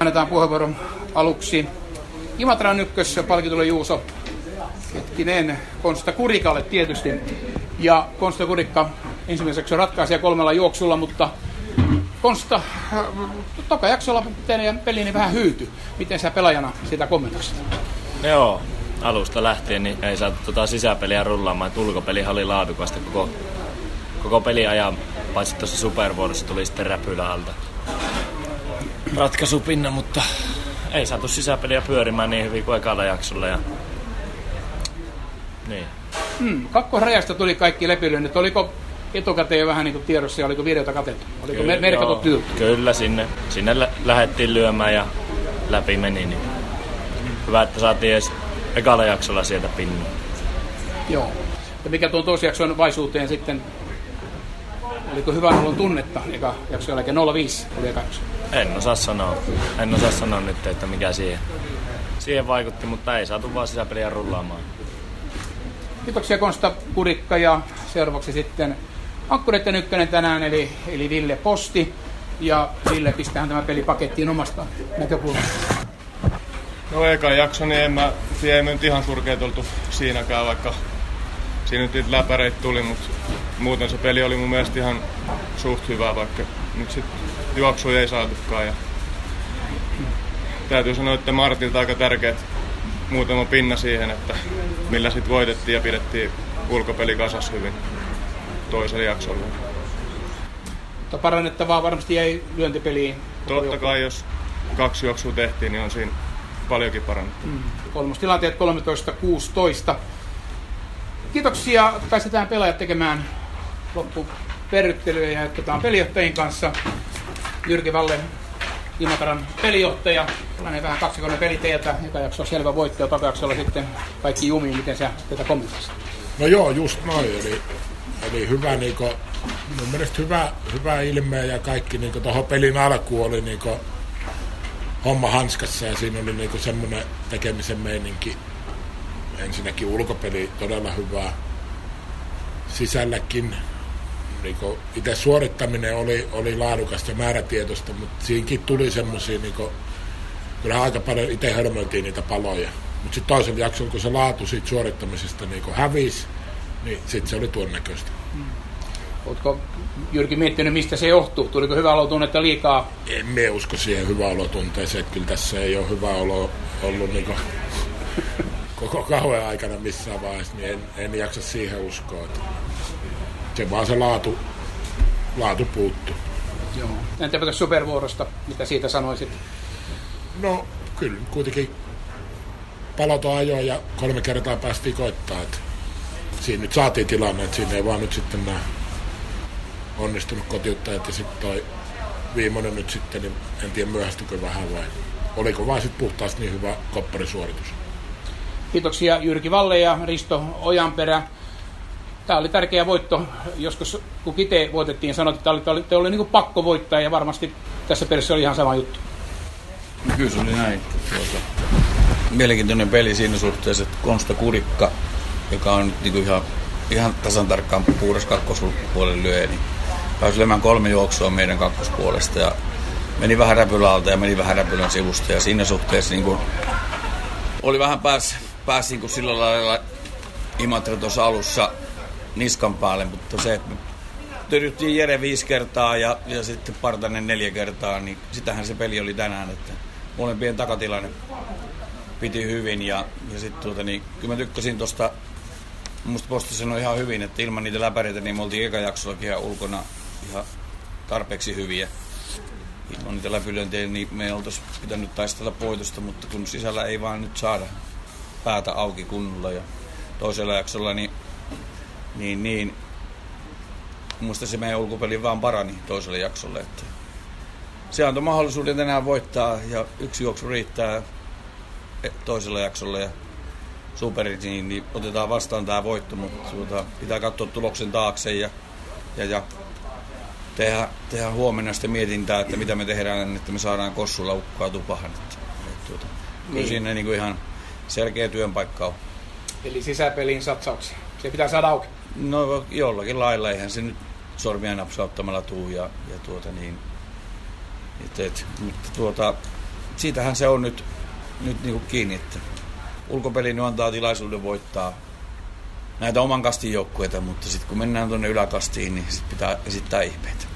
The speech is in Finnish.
Annetaan puheenvuoron aluksi Imatran ykkössä palkitulle Juuso. Hetkinen, Konsta Kurikalle tietysti. Ja Konsta Kurikka ensimmäiseksi ratkaisija kolmella juoksulla, mutta Konsta, äh, toka jaksolla teidän pelini vähän hyyty. Miten sä pelaajana sitä kommentoisit? Joo, alusta lähtien niin ei saatu tota sisäpeliä rullaamaan. Et ulkopeli oli laadukasta koko, koko ajan, paitsi tuossa supervuorossa tuli sitten räpylä alta ratkaisupinna, mutta ei saatu sisäpeliä pyörimään niin hyvin kuin ekalla jaksolla. Ja... Niin. Hmm, kakkosrajasta tuli kaikki lepilyönnit. Oliko etukäteen jo vähän niin kuin tiedossa ja oliko videota katettu? Oliko kyllä, merkattu tyyltä? Kyllä, sinne, sinne lä- lähdettiin lyömään ja läpi meni. Niin. Hyvä, että saatiin edes ekalla jaksolla sieltä pinnu. Joo. Ja mikä tuon jakson vaisuuteen sitten, oliko hyvä olon tunnetta eka jakson jälkeen 05 oli eka jakso? En osaa sanoa. En osaa sanoa nyt, että mikä siihen, siihen vaikutti, mutta ei saatu vaan sisäpeliä rullaamaan. Kiitoksia Konsta Kurikka ja seuraavaksi sitten Ankkureiden ykkönen tänään, eli, eli Ville Posti. Ja Ville pistää tämä peli pakettiin omasta näkökulmasta. No eka jakso, niin en mä, ei me nyt ihan surkeet oltu siinäkään, vaikka siinä nyt niitä läpäreitä tuli, mutta muuten se peli oli mun mielestä ihan suht hyvä, vaikka nyt sitten juoksu ei saatukaan. Ja täytyy sanoa, että Martilta aika tärkeät muutama pinna siihen, että millä sitten voitettiin ja pidettiin ulkopeli kasas hyvin toisella jaksolla. Mutta parannettavaa varmasti jäi lyöntipeliin. Totta kai, jos kaksi juoksua tehtiin, niin on siinä paljonkin parannettu. Mm. Kolmostilanteet 13-16. Kiitoksia. Päästetään pelaajat tekemään loppuperryttelyä ja jatketaan pelijohtajien kanssa. Jyrki Valle, Imataran pelijohtaja. Tällainen vähän kaksikoinen peli teiltä. Eka jakso on selvä voitto ja toka jaksolla sitten kaikki jumiin. Miten sä tätä kommentoisit? No joo, just noin. Eli, eli hyvä, niin kuin, mun mielestä hyvä, hyvä ilme ja kaikki niin tuohon pelin alkuun oli niin kuin, homma hanskassa ja siinä oli niin kuin, semmoinen tekemisen meininki. Ensinnäkin ulkopeli todella hyvää. Sisälläkin niin itse suorittaminen oli, oli laadukasta ja määrätietoista, mutta siinäkin tuli semmoisia, niin kyllä aika paljon itse hölmöiltiin niitä paloja. Mutta sitten toisella jaksolla, kun se laatu siitä suorittamisesta niin hävisi, niin sitten se oli tuon näköistä. Mm. Oletko Jyrki miettinyt, mistä se johtuu? Tuliko hyvä olotunnetta liikaa? En me usko siihen hyvä olotunteeseen, kyllä tässä ei ole hyvä olo ollut niin koko kauan aikana missään vaiheessa, niin en, en jaksa siihen uskoa. Se vaan se laatu, laatu puuttu. Joo. Entäpä supervuorosta, mitä siitä sanoisit? No kyllä, kuitenkin paloto ajoi ja kolme kertaa päästiin koittaa. Että siinä nyt saatiin tilanne, että siinä ei vaan nyt sitten nämä onnistunut kotiuttajat ja sitten toi viimeinen nyt sitten, niin en tiedä myöhästykö vähän vai oliko vaan sitten puhtaasti niin hyvä kopparisuoritus. Kiitoksia Jyrki Valle ja Risto Ojanperä. Tämä oli tärkeä voitto. Joskus kun Kite voitettiin, sanottiin, että tämä oli, tämä oli niin pakko voittaa ja varmasti tässä pelissä oli ihan sama juttu. No kyllä se oli näin. Tuota, mielenkiintoinen peli siinä suhteessa, että Konsta Kurikka, joka on nyt niin ihan, ihan tasan tarkkaan puhdas kakkospuolen lyöjä, niin pääsi lyömään kolme juoksua meidän kakkospuolesta ja meni vähän räpylältä ja meni vähän räpylän sivusta ja siinä suhteessa niin kuin, oli vähän pääs, pääs niin kuin sillä lailla Imatra tuossa alussa niskan päälle, mutta se, että tyrjyttiin Jere viisi kertaa ja, ja sitten Partanen neljä kertaa, niin sitähän se peli oli tänään, että molempien takatilanne piti hyvin ja, ja sitten tuota, niin, kyllä mä tykkäsin tuosta, musta Posti sanoi ihan hyvin, että ilman niitä läpäreitä niin me oltiin eka jaksollakin ihan ulkona ihan tarpeeksi hyviä. Ilman niitä läpylyöntejä, niin me ei oltaisi pitänyt taistella poitosta, mutta kun sisällä ei vaan nyt saada päätä auki kunnolla ja toisella jaksolla, niin niin, niin muista se meidän ulkopeli vaan parani toiselle jaksolle. Että se antoi mahdollisuuden tänään voittaa ja yksi juoksu riittää toisella jaksolla ja superit, niin, niin otetaan vastaan tämä voitto, mutta tuota, pitää katsoa tuloksen taakse ja, ja, ja tehdä, tehdä huomenna sitten mietintää, että mitä me tehdään, että me saadaan kossulla ukkaa tupahan. Että, että, tuota, niin. siinä niin kuin ihan selkeä työnpaikka on. Eli sisäpeliin satsauksia. Se pitää saada auki. No jollakin lailla, eihän se nyt sormia napsauttamalla tuu ja, ja tuota niin, et, et, mutta tuota, siitähän se on nyt, nyt niin kuin kiinni, että ulkopeli nyt antaa tilaisuuden voittaa näitä oman kastin joukkueita, mutta sitten kun mennään tuonne yläkastiin, niin sit pitää esittää ihmeitä.